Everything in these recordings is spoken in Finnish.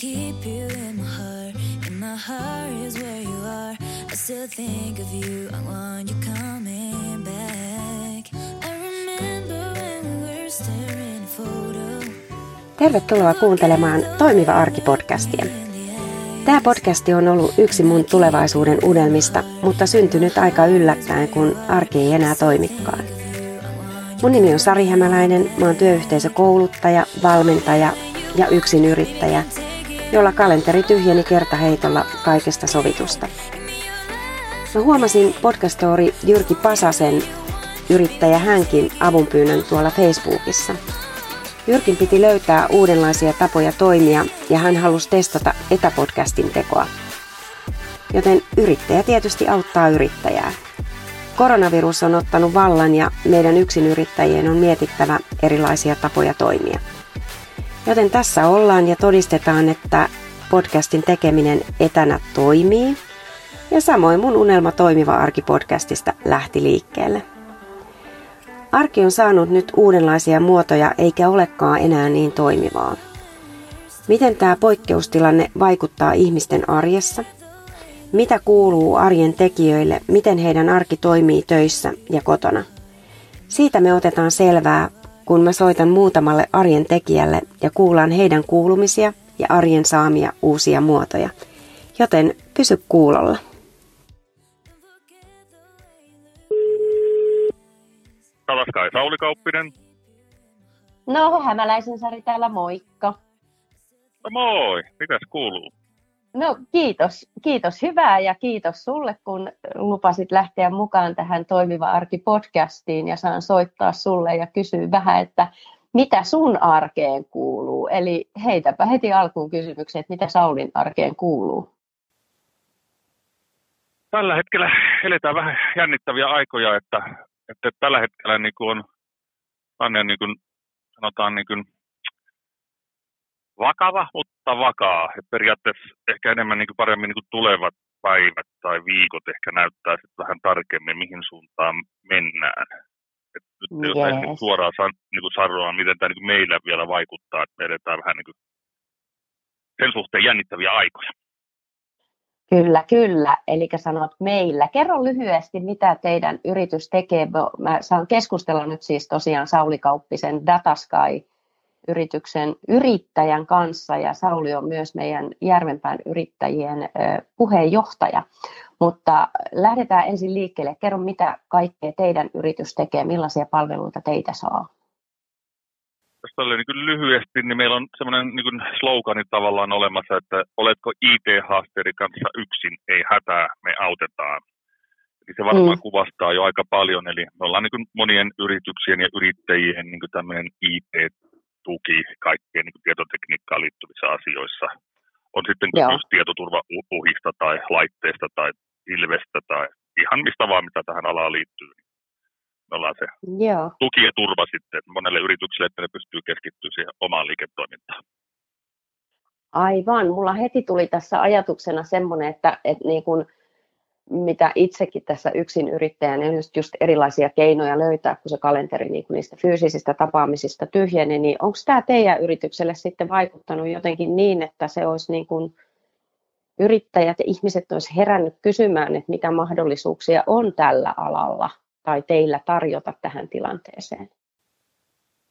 Keep you in my heart, and my heart is where you are. I still think of you, I want you coming back. I remember when we were staring a photo. Tervetuloa kuuntelemaan Toimiva arki-podcastia. Tämä podcasti on ollut yksi mun tulevaisuuden unelmista, mutta syntynyt aika yllättäen, kun arki ei enää toimikaan. Mun nimi on Sari Hämäläinen, mä oon työyhteisökouluttaja, valmentaja ja yrittäjä, jolla kalenteri tyhjeni kertaheitolla kaikesta sovitusta. Mä huomasin podcastori Jyrki Pasasen yrittäjä hänkin avunpyynnön tuolla Facebookissa. Jyrkin piti löytää uudenlaisia tapoja toimia ja hän halusi testata etäpodcastin tekoa. Joten yrittäjä tietysti auttaa yrittäjää. Koronavirus on ottanut vallan ja meidän yksinyrittäjien on mietittävä erilaisia tapoja toimia. Joten tässä ollaan ja todistetaan, että podcastin tekeminen etänä toimii. Ja samoin mun unelma toimiva arki podcastista lähti liikkeelle. Arki on saanut nyt uudenlaisia muotoja eikä olekaan enää niin toimivaa. Miten tämä poikkeustilanne vaikuttaa ihmisten arjessa? Mitä kuuluu arjen tekijöille, miten heidän arki toimii töissä ja kotona? Siitä me otetaan selvää kun mä soitan muutamalle arjen tekijälle ja kuulan heidän kuulumisia ja arjen saamia uusia muotoja. Joten pysy kuulolla. Talaskai Sauli Kauppinen. No, Hämäläisen Sari täällä, moikka. No moi, mitäs kuuluu? No kiitos, kiitos hyvää ja kiitos sulle, kun lupasit lähteä mukaan tähän Toimiva arki podcastiin ja saan soittaa sulle ja kysyä vähän, että mitä sun arkeen kuuluu. Eli heitäpä heti alkuun kysymyksen, että mitä Saulin arkeen kuuluu. Tällä hetkellä eletään vähän jännittäviä aikoja, että, että tällä hetkellä niin kuin on niin kuin, sanotaan niin kuin vakava, mutta vakaa. Et periaatteessa ehkä enemmän niin kuin paremmin niin kuin tulevat päivät tai viikot ehkä näyttää sitten vähän tarkemmin, mihin suuntaan mennään. Et nyt yes. jos ei niin suoraan san, niin kuin sanoa, miten tämä niin kuin meillä vielä vaikuttaa, että me edetään vähän niin kuin sen suhteen jännittäviä aikoja. Kyllä, kyllä. Eli sanot meillä. Kerro lyhyesti, mitä teidän yritys tekee. Mä saan keskustella nyt siis tosiaan Sauli Kauppisen Datasky yrityksen yrittäjän kanssa ja Sauli on myös meidän Järvenpään yrittäjien puheenjohtaja. Mutta lähdetään ensin liikkeelle. Kerro, mitä kaikkea teidän yritys tekee, millaisia palveluita teitä saa? Tästä oli niin lyhyesti, niin meillä on semmoinen niin slogani tavallaan olemassa, että oletko IT-haasteiden kanssa yksin, ei hätää, me autetaan. Eli se varmaan mm. kuvastaa jo aika paljon, eli me ollaan niin monien yrityksien ja yrittäjien niin tämmöinen IT tuki kaikkeen niin tietotekniikkaan liittyvissä asioissa. On sitten kysymys tietoturvauhista tai laitteista tai ilvestä tai ihan mistä vaan, mitä tähän alaan liittyy. Me ollaan se Joo. tuki ja turva sitten monelle yritykselle, että ne pystyy keskittymään siihen omaan liiketoimintaan. Aivan. Mulla heti tuli tässä ajatuksena semmoinen, että, että niin kun mitä itsekin tässä yksin yrittäjänä, niin just, just erilaisia keinoja löytää, kun se kalenteri niin kun niistä fyysisistä tapaamisista tyhjeni, niin onko tämä teidän yritykselle sitten vaikuttanut jotenkin niin, että se olisi niin kuin yrittäjät ja ihmiset olisi herännyt kysymään, että mitä mahdollisuuksia on tällä alalla tai teillä tarjota tähän tilanteeseen?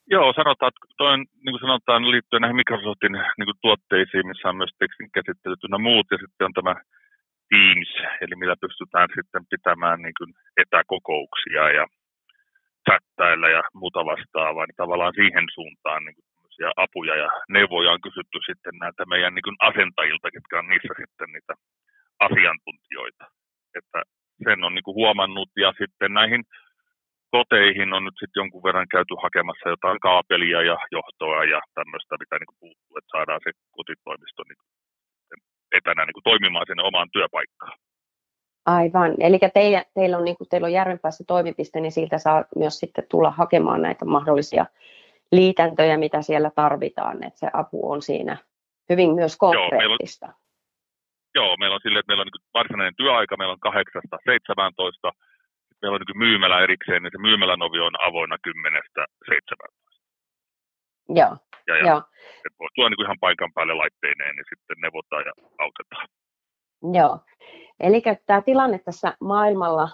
Joo, sanotaan, että toi on, niin kuin sanotaan, liittyen näihin Microsoftin niin kuin tuotteisiin, missä on myös tekstin käsittelyt ja muut, ja sitten on tämä Teams, eli millä pystytään sitten pitämään niin kuin etäkokouksia ja chattailla ja muuta vastaavaa, niin tavallaan siihen suuntaan niin kuin apuja ja neuvoja on kysytty sitten näiltä meidän niin kuin asentajilta, ketkä on niissä sitten niitä asiantuntijoita. Että sen on niin kuin huomannut ja sitten näihin koteihin on nyt sitten jonkun verran käyty hakemassa jotain kaapelia ja johtoa ja tämmöistä, mitä niin kuin puuttuu, että saadaan se kotitoimisto niin etänä niin kuin toimimaan sinne omaan työpaikkaan. Aivan. Eli teillä, teillä on, niin kuin, teillä on Järvenpäässä toimipiste, niin siltä saa myös sitten tulla hakemaan näitä mahdollisia liitäntöjä, mitä siellä tarvitaan. Että se apu on siinä hyvin myös konkreettista. Joo, meillä on, joo, meillä on sille, että meillä on niin varsinainen työaika, meillä on 8-17. Meillä on niin myymälä erikseen, niin se myymälän ovi on avoinna 10-17. Joo, Ja, ja joo, voi tuoda niin kuin ihan paikan päälle laitteineen, niin sitten neuvotaan ja autetaan. joo. Eli tämä tilanne tässä maailmalla,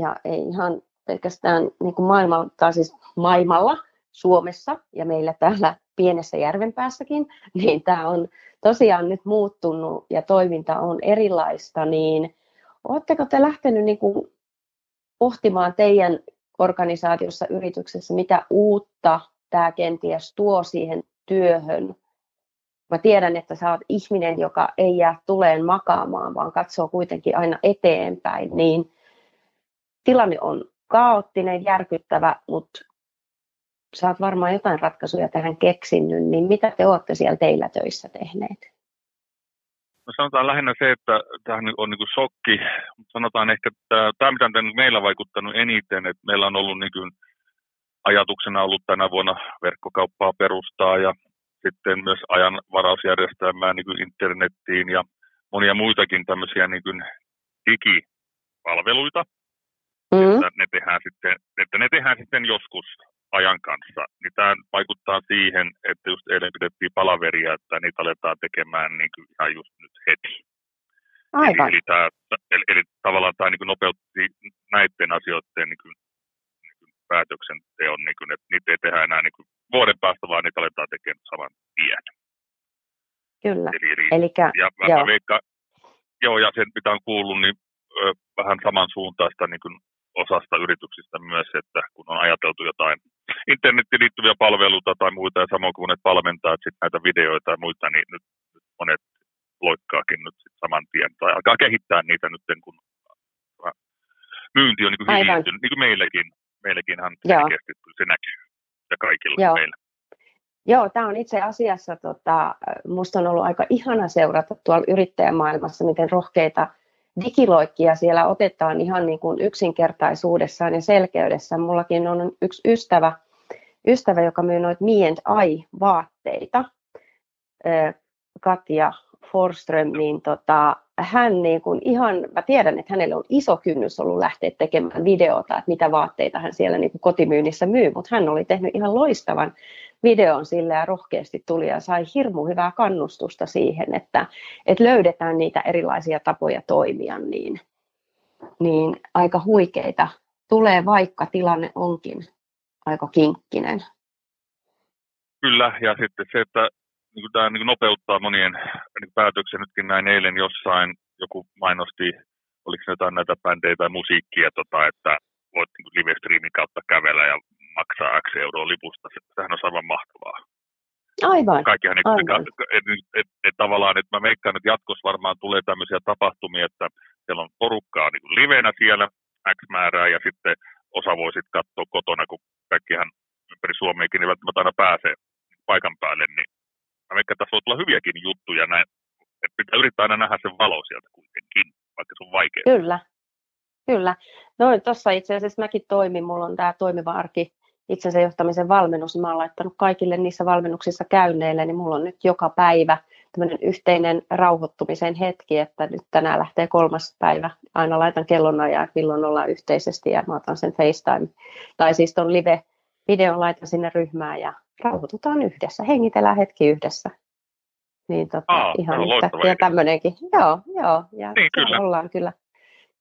ja ei ihan pelkästään niin kuin maailmalla, tai siis maailmalla, Suomessa ja meillä täällä pienessä järvenpäässäkin, niin tämä on tosiaan nyt muuttunut ja toiminta on erilaista, niin oletteko te lähtenyt niin kuin pohtimaan teidän organisaatiossa, yrityksessä, mitä uutta tämä kenties tuo siihen työhön? Mä tiedän, että sä oot ihminen, joka ei jää tuleen makaamaan, vaan katsoo kuitenkin aina eteenpäin, niin tilanne on kaoottinen, järkyttävä, mutta sä oot varmaan jotain ratkaisuja tähän keksinyt, niin mitä te olette siellä teillä töissä tehneet? No sanotaan lähinnä se, että tämähän on niin shokki, mutta sanotaan ehkä, että tämä mitä on meillä vaikuttanut eniten, että meillä on ollut niin kuin ajatuksena ollut tänä vuonna verkkokauppaa perustaa ja sitten myös ajanvarausjärjestelmää niin kuin internettiin ja monia muitakin tämmöisiä niin kuin digipalveluita, Mm, että ne tehdään sitten, että ne tehdään sitten joskus ajan kanssa, niin tämä vaikuttaa siihen, että just eilen pidettiin palaveria, että niitä aletaan tekemään niin kuin ihan just nyt heti. aivan, Eli, tämä, eli, eli tavallaan tämä niin nopeutti näiden asioiden niin kuin, niin kuin päätöksenteon, niin kuin, että niitä ei tehdä enää niin kuin vuoden päästä, vaan niitä aletaan tekemään saman tien. kyllä. Eli ja mä, joo. mä veikkaan, joo, ja sen mitä on kuullut, niin ö, vähän samansuuntaista niin kuin osasta yrityksistä myös, että kun on ajateltu jotain internetiin liittyviä palveluita tai muita, ja samoin kuin monet valmentajat sit näitä videoita ja muita, niin nyt, nyt monet loikkaakin nyt sit saman tien, tai alkaa kehittää niitä nyt, kun myynti on niin kuin hyvin, niin kuin meilläkin, meilläkin ihan Joo. selkeästi kyllä se näkyy, ja kaikilla Joo. meillä. Joo, tämä on itse asiassa, tota, musta on ollut aika ihana seurata tuolla yrittäjämaailmassa, miten rohkeita digiloikkia siellä otetaan ihan niin kuin yksinkertaisuudessaan ja selkeydessä. Mullakin on yksi ystävä, ystävä joka myy noita Me and I-vaatteita, Katja Forström, niin tota, hän niin kuin ihan, mä tiedän, että hänellä on iso kynnys ollut lähteä tekemään videota, että mitä vaatteita hän siellä niin kuin kotimyynnissä myy, mutta hän oli tehnyt ihan loistavan videon sillä ja rohkeasti tuli ja sai hirmu hyvää kannustusta siihen, että, että löydetään niitä erilaisia tapoja toimia, niin, niin aika huikeita tulee, vaikka tilanne onkin aika kinkkinen. Kyllä, ja sitten se, että niin kuin tämä niin kuin nopeuttaa monien niin päätöksiä. Nytkin näin eilen jossain joku mainosti, oliko se jotain näitä bändejä tai musiikkia, tota, että voit niin live-streamin kautta kävellä ja maksaa X euroa lipusta. Se- Sehän on aivan mahtavaa. Aivan, Kaikkihan niin, Aivan. et, et, et, et, tavallaan, että mä veikkaan, että jatkossa varmaan tulee tämmöisiä tapahtumia, että siellä on porukkaa niin livenä siellä X määrää ja sitten osa voi sitten katsoa kotona, kun kaikkihan ympäri Suomeakin niin välttämättä aina pääsee että tässä voi tulla hyviäkin juttuja näin, että pitää yrittää aina nähdä sen valo sieltä kuitenkin, vaikka se on vaikea. kyllä. Kyllä. No tuossa itse asiassa mäkin toimin, mulla on tämä toimiva arki itsensä johtamisen valmennus, mä oon laittanut kaikille niissä valmennuksissa käynneille, niin mulla on nyt joka päivä tämmöinen yhteinen rauhoittumisen hetki, että nyt tänään lähtee kolmas päivä, aina laitan kellonajan, että milloin ollaan yhteisesti ja mä otan sen FaceTime, tai siis ton live-videon laitan sinne ryhmään ja rauhoitutaan yhdessä, hengitellään hetki yhdessä. Niin tota, Aa, ihan yhtäkkiä tämmöinenkin. Joo, joo. Ja Niin, kyllä. ollaan kyllä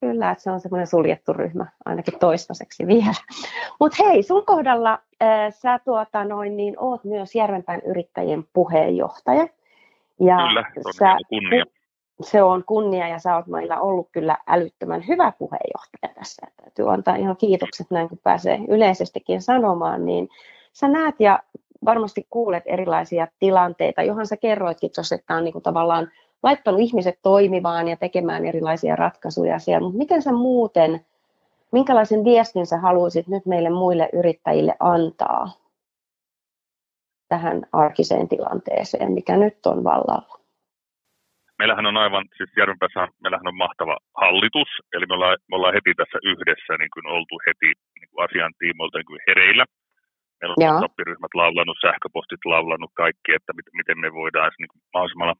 Kyllä, että se on semmoinen suljettu ryhmä ainakin toistaiseksi vielä. Mutta hei, sun kohdalla äh, sä tuota noin, niin oot myös Järvenpään yrittäjien puheenjohtaja. Ja Kyllä, se on sä, hieno kunnia. se on kunnia ja sä oot meillä ollut kyllä älyttömän hyvä puheenjohtaja tässä. Täytyy antaa ihan kiitokset näin, kun pääsee yleisestikin sanomaan. Niin sä näet ja varmasti kuulet erilaisia tilanteita, johon sä kerroitkin tuossa, että on niin kuin tavallaan laittanut ihmiset toimimaan ja tekemään erilaisia ratkaisuja siellä, mutta miten sä muuten, minkälaisen viestin sä haluaisit nyt meille muille yrittäjille antaa tähän arkiseen tilanteeseen, mikä nyt on vallalla? Meillähän on aivan, siis Järvenpäässä meillähän on mahtava hallitus, eli me ollaan, me ollaan heti tässä yhdessä niin kuin oltu heti niin kuin asian tiimoilta niin kuin hereillä. Meillä on Joo. WhatsApp-ryhmät laulanut, sähköpostit laulanut kaikki, että mit- miten me voidaan niin kuin mahdollisimman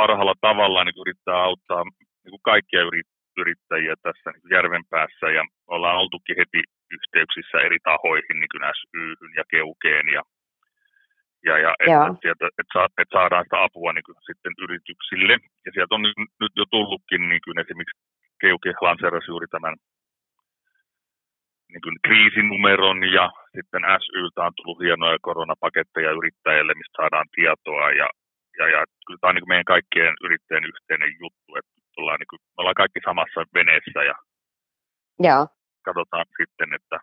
parhaalla tavalla niin kuin yrittää auttaa niin kuin kaikkia yri- yrittäjiä tässä niin kuin Järvenpäässä. Ja ollaan oltukin heti yhteyksissä eri tahoihin, niin kuin SYhyn ja Keukeen ja ja, ja että, sieltä, että, saa, että saadaan sitä apua niin kuin, sitten yrityksille. Ja sieltä on nyt, nyt jo tullutkin niin kuin esimerkiksi Keuke lanseerasi juuri tämän niin kuin kriisinumeron ja sitten SYltä on tullut hienoja koronapaketteja yrittäjille, mistä saadaan tietoa ja, ja, ja kyllä tämä on niin kuin meidän kaikkien yrittäjien yhteinen juttu, että ollaan niin kuin, me ollaan kaikki samassa veneessä ja Joo. katsotaan sitten, että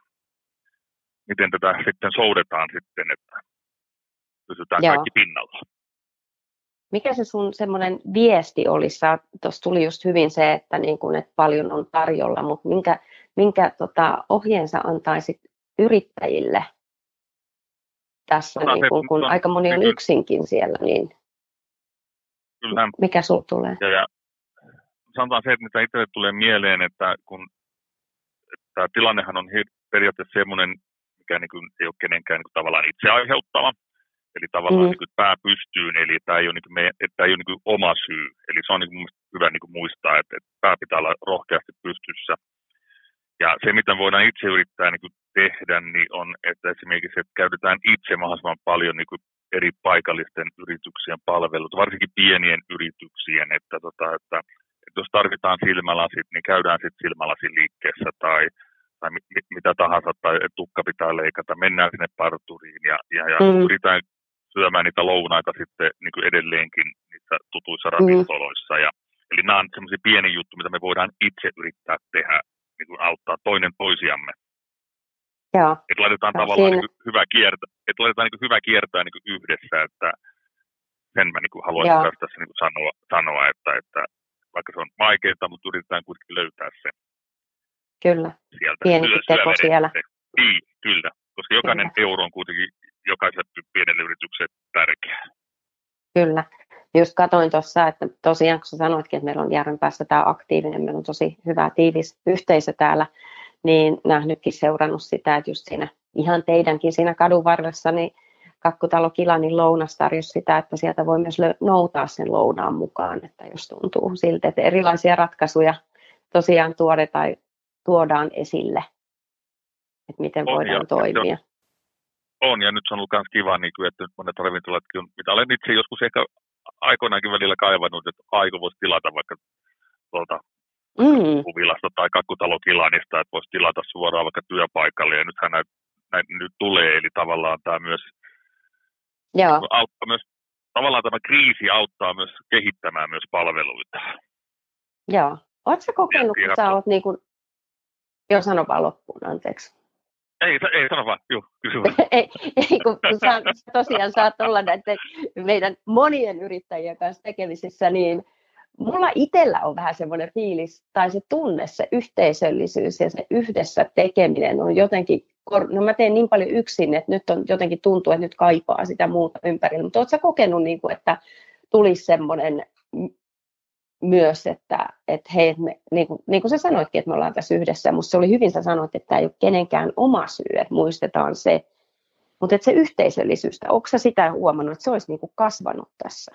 miten tätä sitten soudetaan sitten, että pysytään Joo. kaikki pinnalla. Mikä se sun semmoinen viesti olisi? Tuossa tuli just hyvin se, että, niin kun, että paljon on tarjolla, mutta minkä, minkä tota, ohjeensa antaisit yrittäjille tässä, niin kun, kun aika moni on kyllä. yksinkin siellä, niin kyllä. mikä sinulla tulee? Ja, ja, sanotaan se, että mitä itselle tulee mieleen, että kun tämä tilannehan on periaatteessa semmoinen, mikä niin kuin, ei ole kenenkään niin kuin, tavallaan itse aiheuttava, Eli tavallaan mm. niin kuin pää pystyyn, eli tämä ei ole, niin kuin me, että tämä ei ole niin kuin oma syy. Eli se on niin kuin hyvä niin kuin muistaa, että, että pää pitää olla rohkeasti pystyssä. Ja se, mitä voidaan itse yrittää niin kuin tehdä, niin on, että esimerkiksi että käytetään itse mahdollisimman paljon niin kuin eri paikallisten yrityksien palvelut, varsinkin pienien yrityksien, että, tota, että, että jos tarvitaan silmälasit, niin käydään sitten silmälasin liikkeessä tai, tai mit, mitä tahansa, tai tukka pitää leikata, mennään sinne parturiin ja, ja, ja mm. yritetään syömään niitä lounaita sitten niin kuin edelleenkin niissä tutuissa ravintoloissa. Mm. Ja, eli nämä on semmoisia pieni juttu, mitä me voidaan itse yrittää tehdä, niin kuin auttaa toinen toisiamme. Joo. Että laitetaan ja tavallaan siinä... niin kuin hyvä kiertää, että laitetaan niin kuin hyvä kiertää niin yhdessä, että sen mä niin kuin haluaisin Joo. tässä niin kuin sanoa, sanoa että, että vaikka se on vaikeaa, mutta yritetään kuitenkin löytää se. Kyllä, sieltä. pieni teko siellä. Niin, kyllä, koska jokainen kyllä. euro on kuitenkin jokaiselle pienelle yritykselle tärkeää. Kyllä. Just katoin tuossa, että tosiaan kun sä sanoitkin, että meillä on Järvenpäässä tämä aktiivinen, meillä on tosi hyvä tiivis yhteisö täällä, niin nähnytkin seurannut sitä, että just siinä ihan teidänkin siinä kadun varressa, niin Kakkutalo Kilanin lounas tarjosi sitä, että sieltä voi myös noutaa sen lounaan mukaan, että jos tuntuu siltä, että erilaisia ratkaisuja tosiaan tuoda tai tuodaan esille, että miten voidaan ja, toimia. On, ja nyt se on ollut myös kiva, niin kuin, että nyt monet ravintolatkin, mitä olen itse joskus ehkä aikoinaankin välillä kaivannut, että aiko voisi tilata vaikka tuolta mm. kuvilasta tai kakkutalokilanista, että voisi tilata suoraan vaikka työpaikalle, ja nythän näitä, näitä nyt tulee, eli tavallaan tämä myös Joo. auttaa myös, tavallaan tämä kriisi auttaa myös kehittämään myös palveluita. Joo. Oletko kokenut, kun sä olet niin kuin, jo sano vaan loppuun, anteeksi. Ei, ei sano vaan, Juh, kysy ei, kun sä, tosiaan saat olla näiden meidän monien yrittäjien kanssa tekemisissä, niin mulla itsellä on vähän semmoinen fiilis, tai se tunne, se yhteisöllisyys ja se yhdessä tekeminen on jotenkin, no mä teen niin paljon yksin, että nyt on jotenkin tuntuu, että nyt kaipaa sitä muuta ympärillä, mutta ootko kokenut, niin kuin, että tulisi semmoinen myös, että, että hei, me, niin, kuin, niin kuin sä sanoitkin, että me ollaan tässä yhdessä, mutta se oli hyvin, sä sanoit, että tämä ei ole kenenkään oma syy, että muistetaan se, mutta että se yhteisöllisyys, onko sä sitä huomannut, että se olisi niin kuin kasvanut tässä?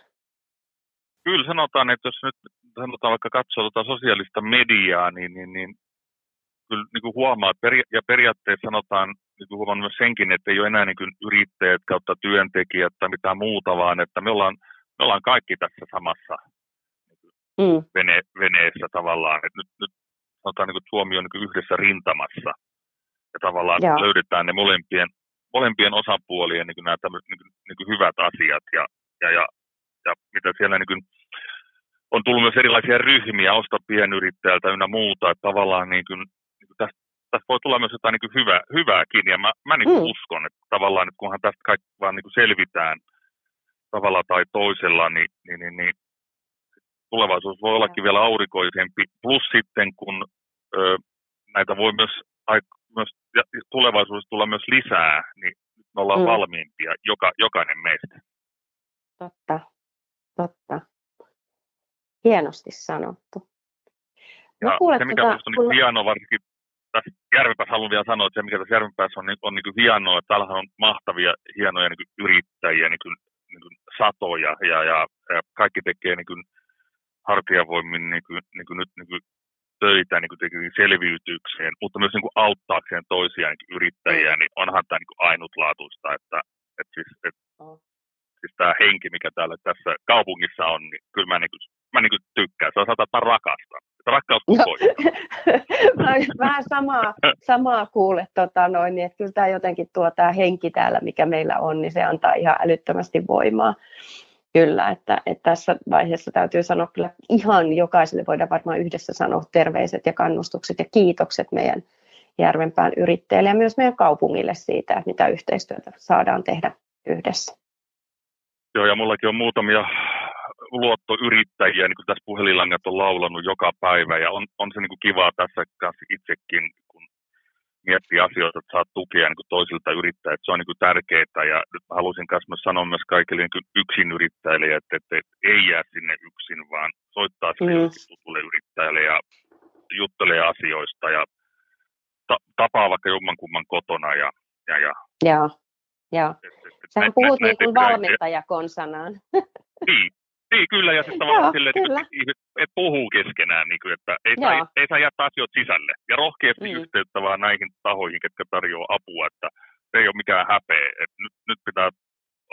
Kyllä sanotaan, että jos nyt sanotaan vaikka katsoo tuota sosiaalista mediaa, niin, niin, niin kyllä niin kuin huomaa, että peri- ja periaatteessa sanotaan, niin kuin huomannut myös senkin, että ei ole enää niin kuin yrittäjät kautta työntekijät tai mitään muuta, vaan että me ollaan, me ollaan kaikki tässä samassa mm. vene, veneessä tavallaan. Et nyt, nyt sanotaan, niin kuin Suomi on niin yhdessä rintamassa ja tavallaan Joo. löydetään ne molempien, molempien osapuolien niin kuin nämä niin kuin, niin kuin hyvät asiat ja, ja, ja, ja mitä siellä niin kuin, on tullut myös erilaisia ryhmiä, osta pienyrittäjältä ynnä muuta, että tavallaan niin kuin, niin kuin tästä, tästä voi tulla myös jotain niin kuin hyvä, hyvääkin, ja mä, mä niin kuin mm. uskon, että tavallaan, että kunhan tästä kaikki vaan niin kuin selvitään tavalla tai toisella, niin, niin, niin, niin tulevaisuus voi ollakin vielä aurinkoisempi. Plus sitten, kun ö, näitä voi myös, myös ja tulevaisuudessa tulla myös lisää, niin me ollaan mm. valmiimpia, joka, jokainen meistä. Totta, totta. Hienosti sanottu. No, ja kuule, se, mikä tota, on niin hienoa varsinkin tässä Järvenpäässä haluan vielä sanoa, että se mikä tässä Järvenpäässä on, niin, on niin hienoa, että täällä on mahtavia, hienoja niin yrittäjiä, niin kuin, niin kuin satoja, ja, ja, ja kaikki tekee niin kuin, hartiavoimin niin kuin, niin kuin nyt niin kuin töitä niin kuin selviytykseen, mutta myös niin kuin auttaakseen toisia niin yrittäjiä, niin onhan tämä niin kuin ainutlaatuista, että, että, siis, että siis tämä henki, mikä täällä tässä kaupungissa on, niin kyllä mä, niin kuin, mä niin kuin tykkään. Se on että mä rakastan. Rakkaus Vähän samaa, samaa kuule, tota noin, niin että kyllä tämä jotenkin tuo tämä henki täällä, mikä meillä on, niin se antaa ihan älyttömästi voimaa. Kyllä, että, että tässä vaiheessa täytyy sanoa kyllä ihan jokaiselle voidaan varmaan yhdessä sanoa terveiset ja kannustukset ja kiitokset meidän Järvenpään yrittäjille ja myös meidän kaupungille siitä, että mitä yhteistyötä saadaan tehdä yhdessä. Joo, ja mullakin on muutamia luottoyrittäjiä, niin kuin tässä puhelinlangat on laulanut joka päivä, ja on, on se niin kuin kivaa tässä itsekin, kun miettii asioita, että saa tukea niin toisilta yrittäjiltä. Se on niin tärkeää, ja nyt mä haluaisin myös sanoa myös kaikille niin yksin yrittäjille, että, että, että, ei jää sinne yksin, vaan soittaa sille mm. tutulle yrittäjälle ja juttelee asioista, ja ta- tapaa vaikka jommankumman kotona, ja, ja, ja Joo, joo. Sähän puhut niin kuin valmentaja konsanaan. Niin, niin, kyllä, ja sitten tavallaan silleen, että, että puhuu keskenään, niin kuin, että ei saa, ei saa jättää asioita sisälle. Ja rohkeasti mm. yhteyttä vaan näihin tahoihin, ketkä tarjoaa apua, että se ei ole mikään häpeä, että nyt, nyt pitää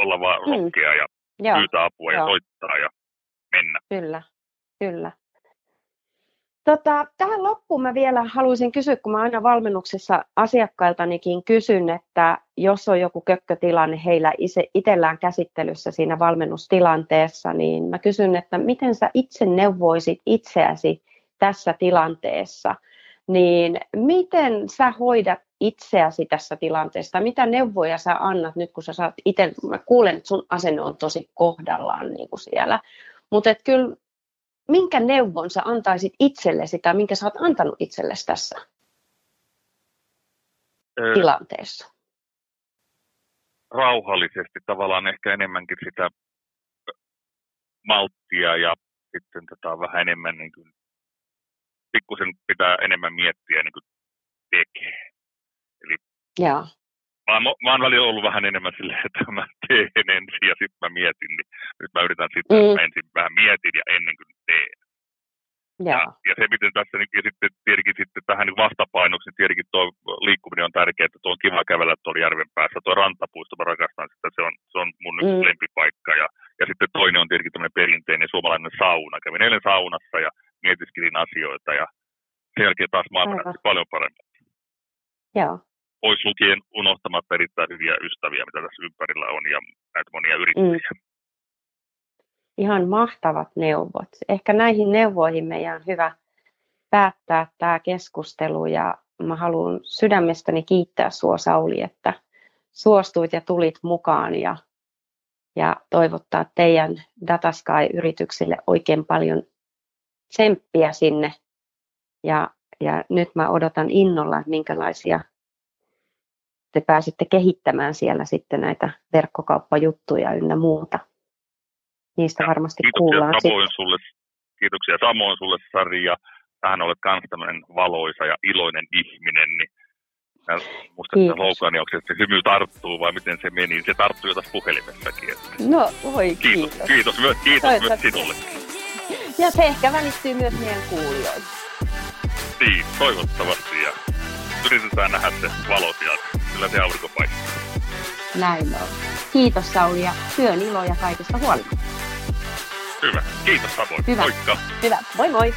olla vaan mm. rohkea ja Joo. pyytää apua Joo. ja soittaa ja mennä. Kyllä, kyllä. Tota, tähän loppuun mä vielä haluaisin kysyä, kun mä aina valmennuksessa asiakkailtanikin kysyn, että jos on joku kökkötilanne heillä itsellään käsittelyssä siinä valmennustilanteessa, niin mä kysyn, että miten sä itse neuvoisit itseäsi tässä tilanteessa, niin miten sä hoidat itseäsi tässä tilanteessa? Mitä neuvoja sä annat nyt, kun sä saat itse, mä kuulen, että sun asenne on tosi kohdallaan niin kuin siellä, mutta kyllä minkä neuvon sä antaisit itsellesi tai minkä sä oot antanut itsellesi tässä öö, tilanteessa? Rauhallisesti tavallaan ehkä enemmänkin sitä malttia ja sitten tota vähän enemmän niin kuin, pikkusen pitää enemmän miettiä niin kuin tekee. Eli Joo mä, oon, mä oon välillä ollut vähän enemmän silleen, että mä teen ensin ja sitten mä mietin, niin nyt mä yritän sitten, mm. mä ensin vähän mietin ja ennen kuin teen. Ja, ja se, miten tässä ja sitten tietenkin sitten tähän niin vastapainoksi, niin tietenkin tuo liikkuminen on tärkeää, että tuo on kiva kävellä tuolla järven päässä. Tuo rantapuisto, mä rakastan sitä, se on, se on mun mm. lempipaikka. Ja, ja sitten toinen on tietenkin tämmöinen perinteinen suomalainen sauna. Kävin eilen saunassa ja mietiskelin asioita ja sen jälkeen taas maailman paljon paremmin. Joo pois lukien unohtamatta erittäin hyviä ystäviä, mitä tässä ympärillä on, ja näitä monia yrittäjiä. Mm. Ihan mahtavat neuvot. Ehkä näihin neuvoihin meidän on hyvä päättää tämä keskustelu, ja mä haluan sydämestäni kiittää sinua Sauli, että suostuit ja tulit mukaan, ja, ja toivottaa teidän Datasky-yrityksille oikein paljon tsemppiä sinne. Ja, ja nyt mä odotan innolla, että minkälaisia te pääsitte kehittämään siellä sitten näitä verkkokauppajuttuja ynnä muuta. Niistä varmasti kiitoksia kuullaan samoin sitten. Sulle, kiitoksia samoin sulle Sari ja tähän olet myös tämmöinen valoisa ja iloinen ihminen, niin musta se slogan, onko se, että se hymy tarttuu vai miten se meni, se tarttuu jo tässä puhelimessakin. Että. No voi kiitos. Kiitos, kiitos, myös, kiitos myös sinulle. Ja se ehkä välittyy myös meidän kuulijoille. Niin, toivottavasti ja yritetään nähdä se valo sieltä kyllä se aurinko paistaa. Näin on. Kiitos Sauli ja työn iloja kaikesta huolimatta. Hyvä. Kiitos samoin. Hyvä. Moikka. Hyvä. Moi moi.